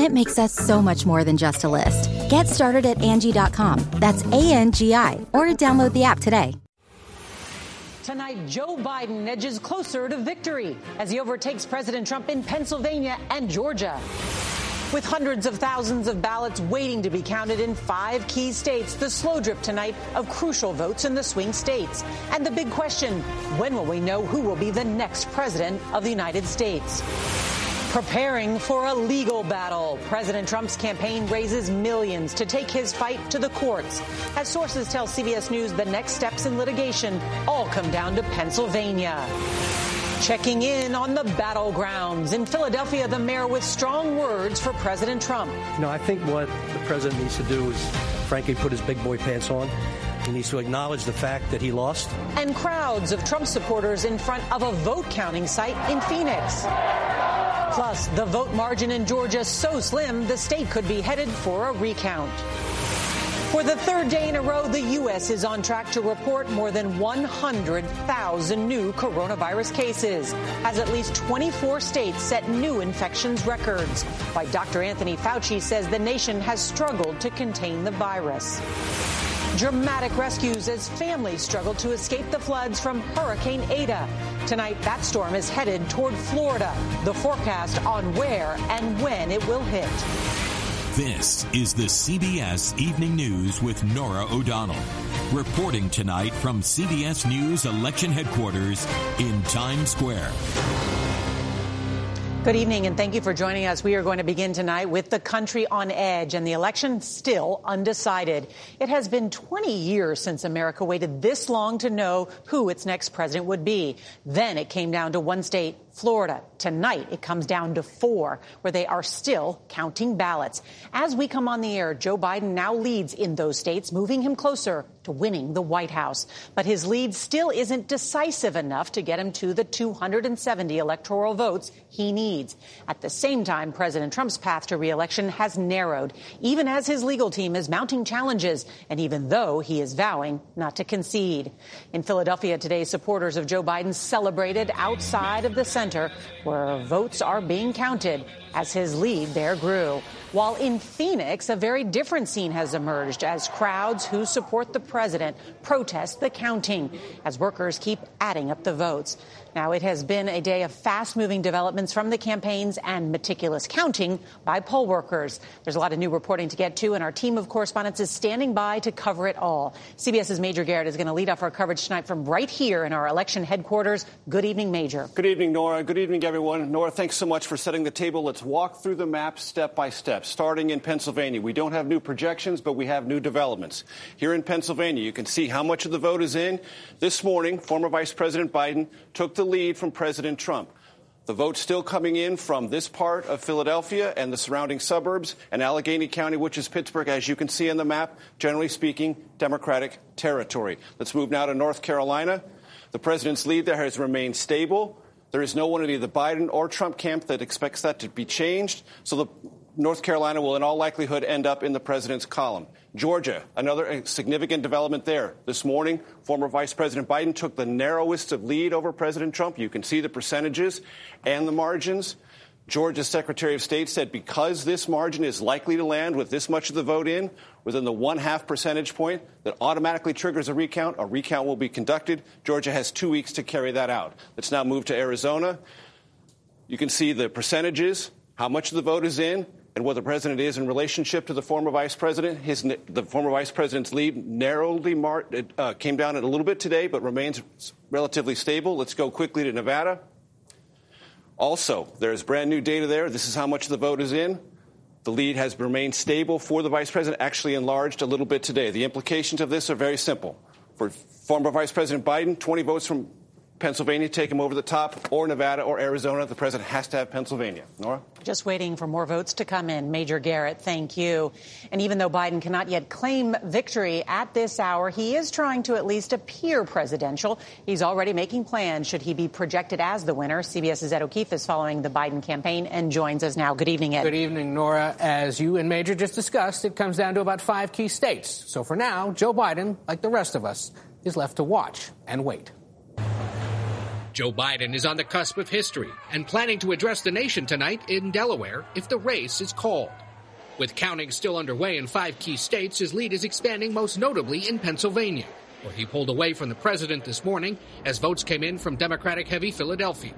it makes us so much more than just a list. Get started at Angie.com. That's A N G I, or download the app today. Tonight, Joe Biden edges closer to victory as he overtakes President Trump in Pennsylvania and Georgia. With hundreds of thousands of ballots waiting to be counted in five key states, the slow drip tonight of crucial votes in the swing states. And the big question when will we know who will be the next president of the United States? Preparing for a legal battle. President Trump's campaign raises millions to take his fight to the courts. As sources tell CBS News, the next steps in litigation all come down to Pennsylvania. Checking in on the battlegrounds. In Philadelphia, the mayor with strong words for President Trump. You know, I think what the president needs to do is, frankly, put his big boy pants on. He needs to acknowledge the fact that he lost. And crowds of Trump supporters in front of a vote counting site in Phoenix. Plus, the vote margin in Georgia so slim, the state could be headed for a recount. For the third day in a row, the U.S. is on track to report more than 100,000 new coronavirus cases, as at least 24 states set new infections records. Why Dr. Anthony Fauci says the nation has struggled to contain the virus. Dramatic rescues as families struggle to escape the floods from Hurricane Eta. Tonight, that storm is headed toward Florida. The forecast on where and when it will hit. This is the CBS Evening News with Norah O'Donnell. Reporting tonight from CBS News election headquarters in Times Square. Good evening, and thank you for joining us. We are going to begin tonight with the country on edge and the election still undecided. It has been 20 years since America waited this long to know who its next president would be. Then it came down to one state, Florida. Tonight, it comes down to four, where they are still counting ballots. As we come on the air, Joe Biden now leads in those states, moving him closer to winning the White House. But his lead still isn't decisive enough to get him to the 270 electoral votes he needs. At the same time, President Trump's path to reelection has narrowed, even as his legal team is mounting challenges, and even though he is vowing not to concede. In Philadelphia today, supporters of Joe Biden celebrated outside of the center where votes are being counted as his lead there grew. While in Phoenix, a very different scene has emerged as crowds who support the president protest the counting as workers keep adding up the votes. Now, it has been a day of fast moving developments from the campaigns and meticulous counting by poll workers. There's a lot of new reporting to get to, and our team of correspondents is standing by to cover it all. CBS's Major Garrett is going to lead off our coverage tonight from right here in our election headquarters. Good evening, Major. Good evening, Norah. Good evening, everyone. Norah, thanks so much for setting the table. Let's walk through the map step by step, starting in Pennsylvania. We don't have new projections, but we have new developments. Here in Pennsylvania, you can see how much of the vote is in. This morning, former Vice President Biden took the lead from President Trump. The vote still coming in from this part of Philadelphia and the surrounding suburbs and Allegheny County, which is Pittsburgh, as you can see on the map, generally speaking, Democratic territory. Let's move now to North Carolina. The president's lead there has remained stable. There is no one in either Biden or Trump camp that expects that to be changed. So the North Carolina will in all likelihood end up in the president's column. Georgia, another eh, significant development there. This morning, former Vice President Biden took the narrowest of lead over President Trump. You can see the percentages and the margins. Georgia's Secretary of State said because this margin is likely to land with this much of the vote in, within the one half percentage point that automatically triggers a recount, a recount will be conducted. Georgia has two weeks to carry that out. Let's now move to Arizona. You can see the percentages, how much of the vote is in, and what the president is in relationship to the former vice president. His, the former vice president's lead narrowly mar- uh, came down a little bit today, but remains relatively stable. Let's go quickly to Nevada. Also, there's brand new data there. This is how much the vote is in. The lead has remained stable for the vice president, actually enlarged a little bit today. The implications of this are very simple. For former Vice President Biden, 20 votes from Pennsylvania take him over the top, or Nevada or Arizona. The president has to have Pennsylvania. Norah? Just waiting for more votes to come in. Major Garrett, thank you. And even though Biden cannot yet claim victory at this hour, he is trying to at least appear presidential. He's already making plans should he be projected as the winner. CBS's Ed O'Keefe is following the Biden campaign and joins us now. Good evening, Ed. Good evening, Norah. As you and Major just discussed, it comes down to about five key states. So for now, Joe Biden, like the rest of us, is left to watch and wait. Joe Biden is on the cusp of history and planning to address the nation tonight in Delaware if the race is called. With counting still underway in five key states, his lead is expanding most notably in Pennsylvania, where he pulled away from the president this morning as votes came in from Democratic heavy Philadelphia.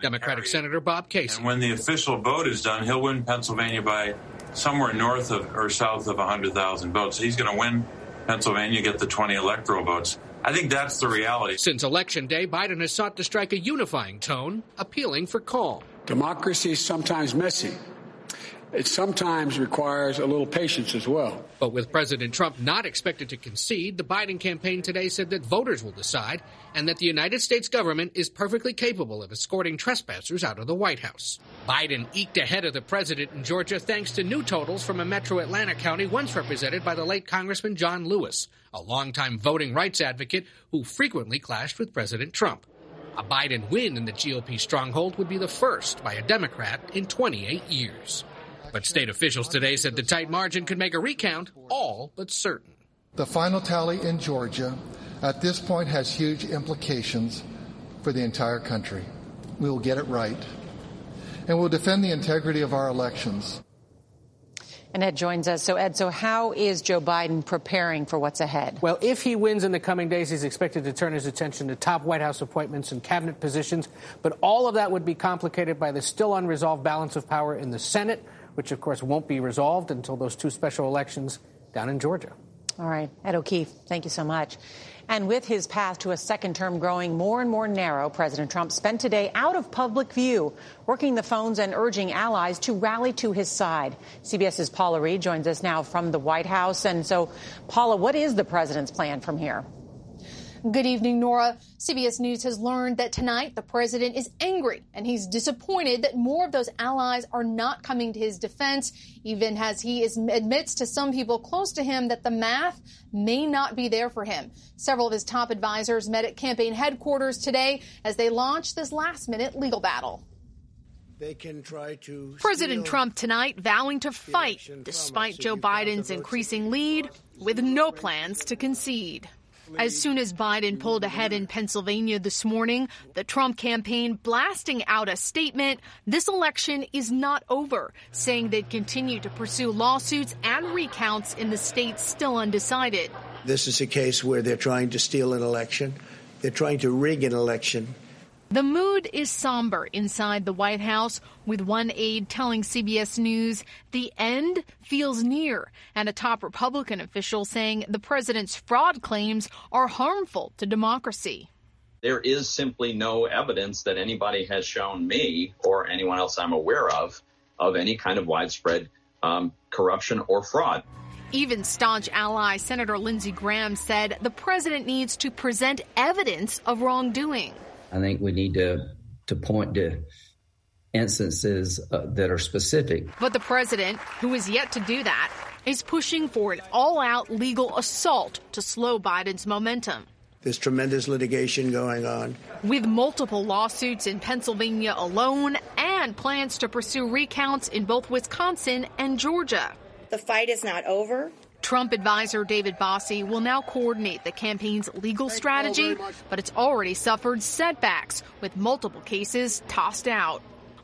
Democratic Senator Bob Casey. And when the official vote is done, he'll win Pennsylvania by somewhere north of or south of 100,000 votes. He's going to win Pennsylvania, get the 20 electoral votes. I think that's the reality. Since Election Day, Biden has sought to strike a unifying tone, appealing for calm. Democracy is sometimes messy. It sometimes requires a little patience as well. But with President Trump not expected to concede, the Biden campaign today said that voters will decide and that the United States government is perfectly capable of escorting trespassers out of the White House. Biden eked ahead of the president in Georgia thanks to new totals from a metro Atlanta county once represented by the late Congressman John Lewis, a longtime voting rights advocate who frequently clashed with President Trump. A Biden win in the GOP stronghold would be the first by a Democrat in 28 years. But state officials today said the tight margin could make a recount all but certain. The final tally in Georgia at this point has huge implications for the entire country. We will get it right and we'll defend the integrity of our elections. And Ed joins us. So, Ed, so how is Joe Biden preparing for what's ahead? Well, if he wins in the coming days, he's expected to turn his attention to top White House appointments and cabinet positions. But all of that would be complicated by the still unresolved balance of power in the Senate, which, of course, won't be resolved until those two special elections down in Georgia. All right. Ed O'Keefe, thank you so much. And with his path to a second term growing more and more narrow, President Trump spent today out of public view, working the phones and urging allies to rally to his side. CBS's Paula Reid joins us now from the White House. And so, Paula, what is the president's plan from here? Good evening, Norah. CBS News has learned that tonight the president is angry and he's disappointed that more of those allies are not coming to his defense, even as he is, admits to some people close to him that the math may not be there for him. Several of his top advisors met at campaign headquarters today as they launched this last minute legal battle. They can try to President Trump tonight vowing to fight despite Joe Biden's increasing lead with no plans to concede. As soon as Biden pulled ahead in Pennsylvania this morning, the Trump campaign blasting out a statement this election is not over, saying they'd continue to pursue lawsuits and recounts in the states still undecided. This is a case where they're trying to steal an election, they're trying to rig an election. The mood is somber inside the White House, with one aide telling CBS News the end feels near, and a top Republican official saying the president's fraud claims are harmful to democracy. There is simply no evidence that anybody has shown me or anyone else I'm aware of of any kind of widespread um, corruption or fraud. Even staunch ally Senator Lindsey Graham said the president needs to present evidence of wrongdoing. I think we need to to point to instances uh, that are specific. But the president, who is yet to do that, is pushing for an all-out legal assault to slow Biden's momentum. There's tremendous litigation going on. With multiple lawsuits in Pennsylvania alone and and plans to pursue recounts in both Wisconsin and Georgia. The fight is not over. Trump advisor David Bossie will now coordinate the campaign's legal strategy, but it's already suffered setbacks with multiple cases tossed out.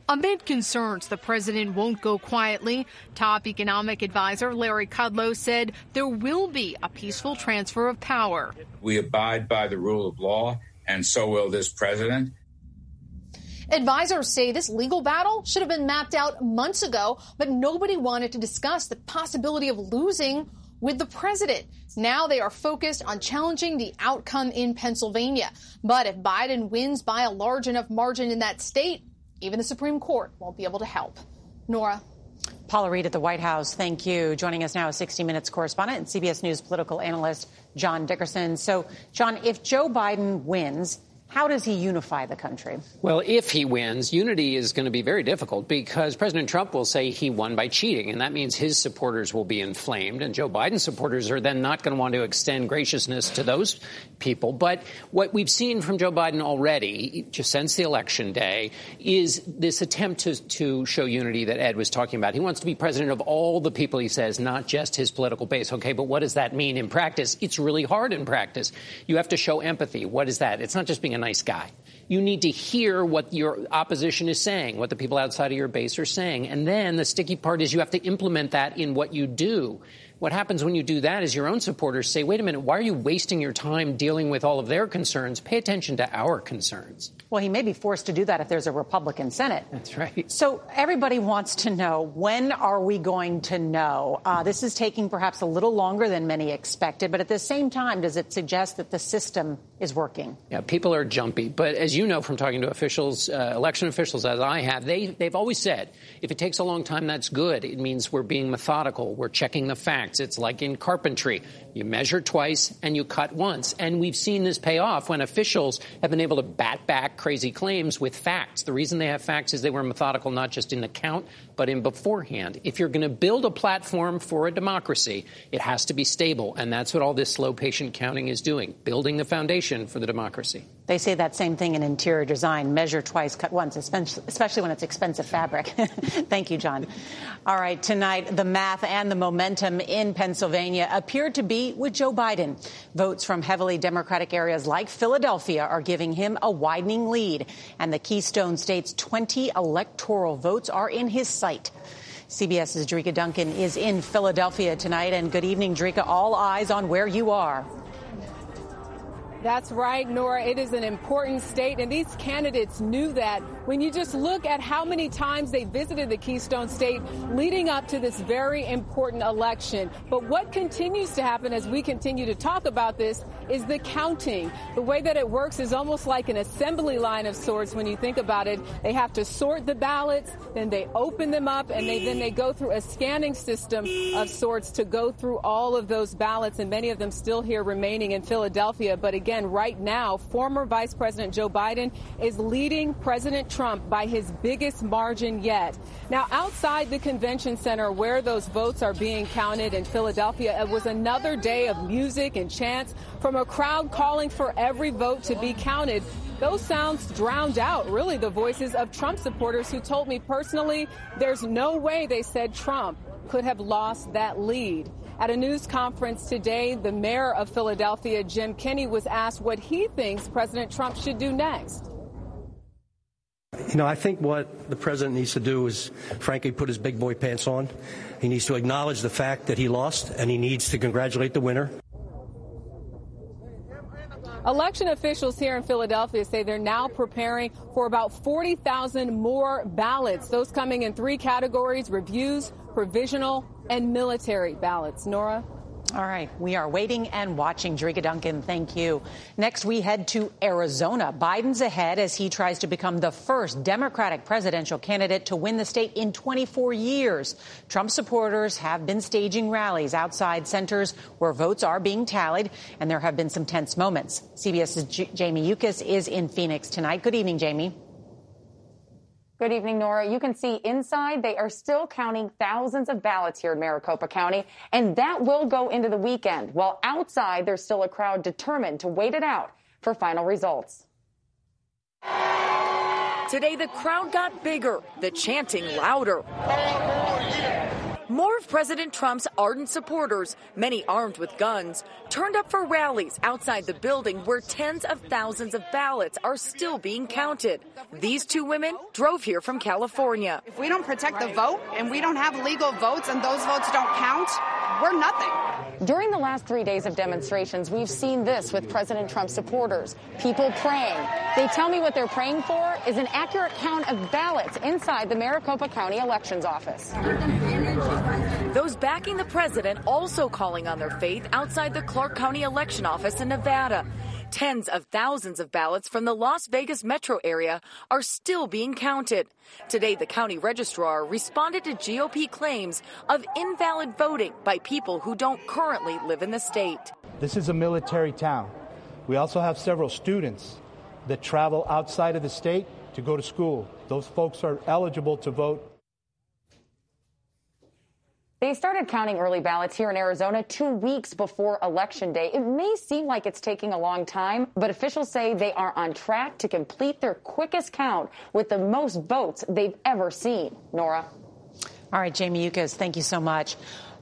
Amid concerns the president won't go quietly, top economic advisor Larry Kudlow said there will be a peaceful transfer of power. We abide by the rule of law, and so will this president. Advisors say this legal battle should have been mapped out months ago, but nobody wanted to discuss the possibility of losing with the president. Now they are focused on challenging the outcome in Pennsylvania. But if Biden wins by a large enough margin in that state, even the Supreme Court won't be able to help. Norah. Paula Reid at the White House, thank you. Joining us now is 60 Minutes correspondent and CBS News political analyst John Dickerson. So, John, if Joe Biden wins, how does he unify the country? Well, if he wins, unity is going to be very difficult because President Trump will say he won by cheating, and that means his supporters will be inflamed, and Joe Biden's supporters are then not going to want to extend graciousness to those people. But what we've seen from Joe Biden already, just since the election day, is this attempt to, to show unity that Ed was talking about. He wants to be president of all the people, he says, not just his political base. Okay, but what does that mean in practice? It's really hard in practice. You have to show empathy. What is that? It's not just being a nice guy. You need to hear what your opposition is saying, what the people outside of your base are saying. And then the sticky part is you have to implement that in what you do. What happens when you do that is your own supporters say, wait a minute, why are you wasting your time dealing with all of their concerns? Pay attention to our concerns. Well, he may be forced to do that if there's a Republican Senate. That's right. So everybody wants to know when are we going to know? Uh, this is taking perhaps a little longer than many expected, but at the same time, does it suggest that the system is working? Yeah, people are jumpy. But as you know from talking to officials, uh, election officials, as I have, they, they've always said if it takes a long time, that's good. It means we're being methodical, we're checking the facts It's like in carpentry. You measure twice and you cut once. And we've seen this pay off when officials have been able to bat back crazy claims with facts. The reason they have facts is they were methodical not just in the count, but in beforehand. If you're going to build a platform for a democracy, it has to be stable. And that's what all this slow patient counting is doing, building the foundation for the democracy. They say that same thing in interior design measure twice, cut once, especially when it's expensive fabric. Thank you, John. All right, tonight, the math and the momentum in Pennsylvania appear to be with Joe Biden. Votes from heavily Democratic areas like Philadelphia are giving him a widening lead, and the Keystone State's 20 electoral votes are in his sight. CBS's Dreka Duncan is in Philadelphia tonight, and good evening, Dreka. All eyes on where you are. That's right, Norah. It is an important state, and these candidates knew that when you just look at how many times they visited the Keystone State leading up to this very important election. But what continues to happen as we continue to talk about this is the counting. The way that it works is almost like an assembly line of sorts when you think about it. They have to sort the ballots, then they open them up, and they, then they go through a scanning system of sorts to go through all of those ballots, and many of them still here remaining in Philadelphia. But again, right now, former Vice President Joe Biden is leading President Trump by his biggest margin yet. Now, outside the convention center where those votes are being counted in Philadelphia, it was another day of music and chants from a crowd calling for every vote to be counted. Those sounds drowned out, really, the voices of Trump supporters who told me personally there's no way they said Trump could have lost that lead. At a news conference today, the mayor of Philadelphia, Jim Kenney, was asked what he thinks President Trump should do next. You know, I think what the president needs to do is, frankly, put his big boy pants on. He needs to acknowledge the fact that he lost, and he needs to congratulate the winner. Election officials here in Philadelphia say they're now preparing for about 40,000 more ballots. Those coming in three categories reviews, provisional, and military ballots. Norah? All right, we are waiting and watching. Dreka Duncan, thank you. Next, we head to Arizona. Biden's ahead as he tries to become the first Democratic presidential candidate to win the state in 24 years. Trump supporters have been staging rallies outside centers where votes are being tallied, and there have been some tense moments. CBS's J- Jamie Yuccas is in Phoenix tonight. Good evening, Jamie. Good evening, Norah. You can see inside they are still counting thousands of ballots here in Maricopa County, and that will go into the weekend. While outside, there's still a crowd determined to wait it out for final results. Today, the crowd got bigger, the chanting louder. More of President Trump's ardent supporters, many armed with guns, turned up for rallies outside the building where tens of thousands of ballots are still being counted. These two women drove here from California. If we don't protect the vote and we don't have legal votes and those votes don't count, we're nothing. During the last three days of demonstrations, we've seen this with President Trump supporters people praying. They tell me what they're praying for is an accurate count of ballots inside the Maricopa County Elections Office. Those backing the president also calling on their faith outside the Clark County Election Office in Nevada. Tens of thousands of ballots from the Las Vegas metro area are still being counted. Today, the county registrar responded to GOP claims of invalid voting by people who don't currently live in the state. This is a military town. We also have several students that travel outside of the state to go to school. Those folks are eligible to vote they started counting early ballots here in Arizona two weeks before Election Day. It may seem like it's taking a long time, but officials say they are on track to complete their quickest count with the most votes they've ever seen. Norah. All right, Jamie Yuccas, thank you so much.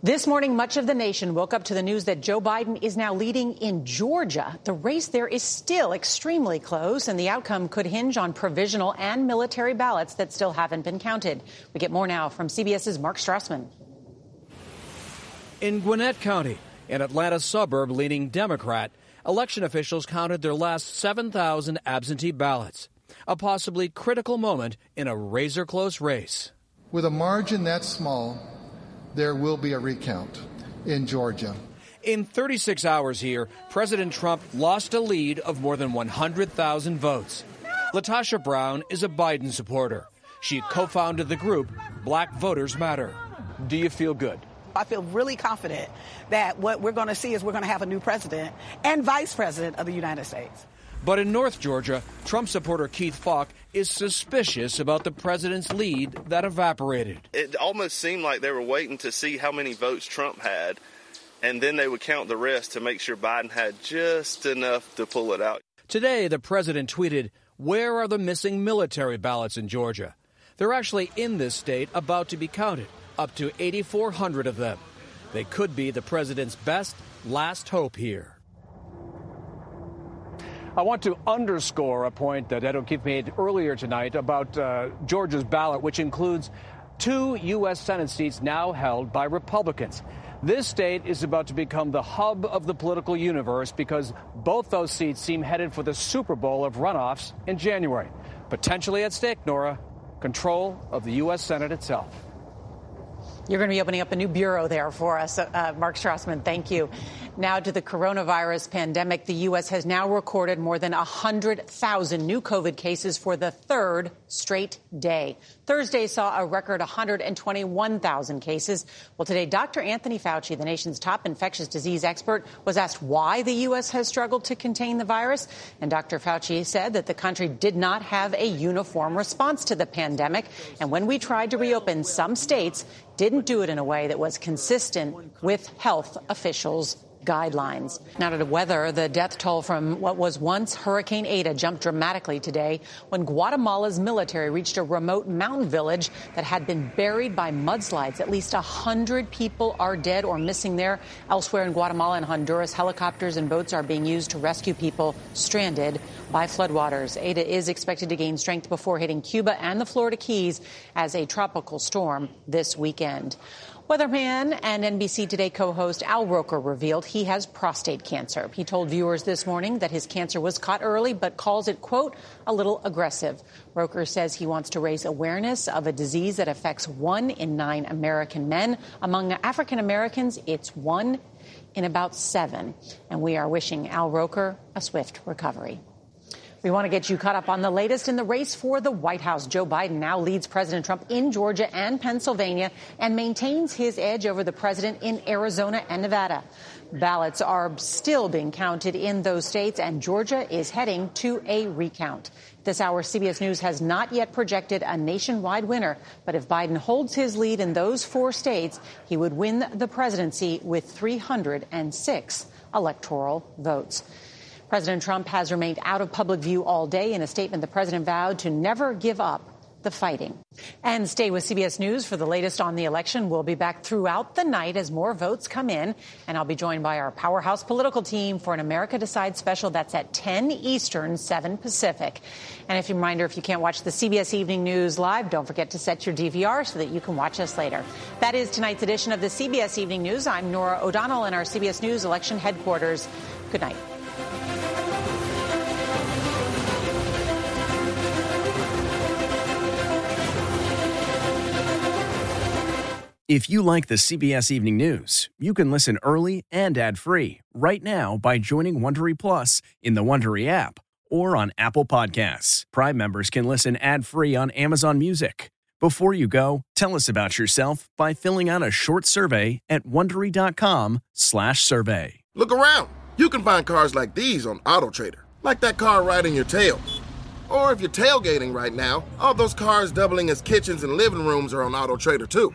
This morning, much of the nation woke up to the news that Joe Biden is now leading in Georgia. The race there is still extremely close, and the outcome could hinge on provisional and military ballots that still haven't been counted. We get more now from CBS's Mark Strassmann. In Gwinnett County, an Atlanta suburb leaning Democrat, election officials counted their last 7,000 absentee ballots, a possibly critical moment in a razor close race. With a margin that small, there will be a recount in Georgia. In 36 hours here, President Trump lost a lead of more than 100,000 votes. LaTosha Brown is a Biden supporter. She co founded the group Black Voters Matter. Do you feel good? I feel really confident that what we're going to see is we're going to have a new president and vice president of the United States. But in North Georgia, Trump supporter Keith Falk is suspicious about the president's lead that evaporated. It almost seemed like they were waiting to see how many votes Trump had, and then they would count the rest to make sure Biden had just enough to pull it out. Today, the president tweeted, Where are the missing military ballots in Georgia? They're actually in this state about to be counted up to 8,400 of them. They could be the president's best last hope here. I want to underscore a point that Ed O'Keefe made earlier tonight about uh, Georgia's ballot, which includes two U.S. Senate seats now held by Republicans. This state is about to become the hub of the political universe because both those seats seem headed for the Super Bowl of runoffs in January. Potentially at stake, Norah, control of the U.S. Senate itself. You're going to be opening up a new bureau there for us. Uh, Mark Strassmann, thank you. Now to the coronavirus pandemic. The U.S. has now recorded more than 100,000 new COVID cases for the third straight day. Thursday saw a record 121,000 cases. Well, today, Dr. Anthony Fauci, the nation's top infectious disease expert, was asked why the U.S. has struggled to contain the virus. And Dr. Fauci said that the country did not have a uniform response to the pandemic. And when we tried to reopen, some states didn't do it in a way that was consistent with health officials' guidelines. Now to the weather, the death toll from what was once Hurricane Eta jumped dramatically today when Guatemala's military reached a remote mountain village that had been buried by mudslides. At least 100 people are dead or missing there. Elsewhere in Guatemala and Honduras, helicopters and boats are being used to rescue people stranded by floodwaters. Eta is expected to gain strength before hitting Cuba and the Florida Keys as a tropical storm this weekend. Weatherman and NBC Today co-host Al Roker revealed he has prostate cancer. He told viewers this morning that his cancer was caught early, but calls it, quote, a little aggressive. Roker says he wants to raise awareness of a disease that affects one in nine American men. Among African Americans, it's one in about seven. And we are wishing Al Roker a swift recovery. We want to get you caught up on the latest in the race for the White House. Joe Biden now leads President Trump in Georgia and Pennsylvania and maintains his edge over the president in Arizona and Nevada. Ballots are still being counted in those states, and Georgia is heading to a recount. This hour, CBS News has not yet projected a nationwide winner, but if Biden holds his lead in those four states, he would win the presidency with 306 electoral votes. President Trump has remained out of public view all day. In a statement, the president vowed to never give up the fighting. And stay with CBS News for the latest on the election. We'll be back throughout the night as more votes come in. And I'll be joined by our powerhouse political team for an America Decides special that's at 10 Eastern, 7 Pacific. And if you reminder, if you can't watch the CBS Evening News live, don't forget to set your DVR so that you can watch us later. That is tonight's edition of the CBS Evening News. I'm Norah O'Donnell in our CBS News election headquarters. Good night. If you like the CBS Evening News, you can listen early and ad-free right now by joining Wondery Plus in the Wondery app or on Apple Podcasts. Prime members can listen ad-free on Amazon Music. Before you go, tell us about yourself by filling out a short survey at wondery.com/survey. Look around. You can find cars like these on AutoTrader. Like that car riding your tail. Or if you're tailgating right now, all those cars doubling as kitchens and living rooms are on AutoTrader too.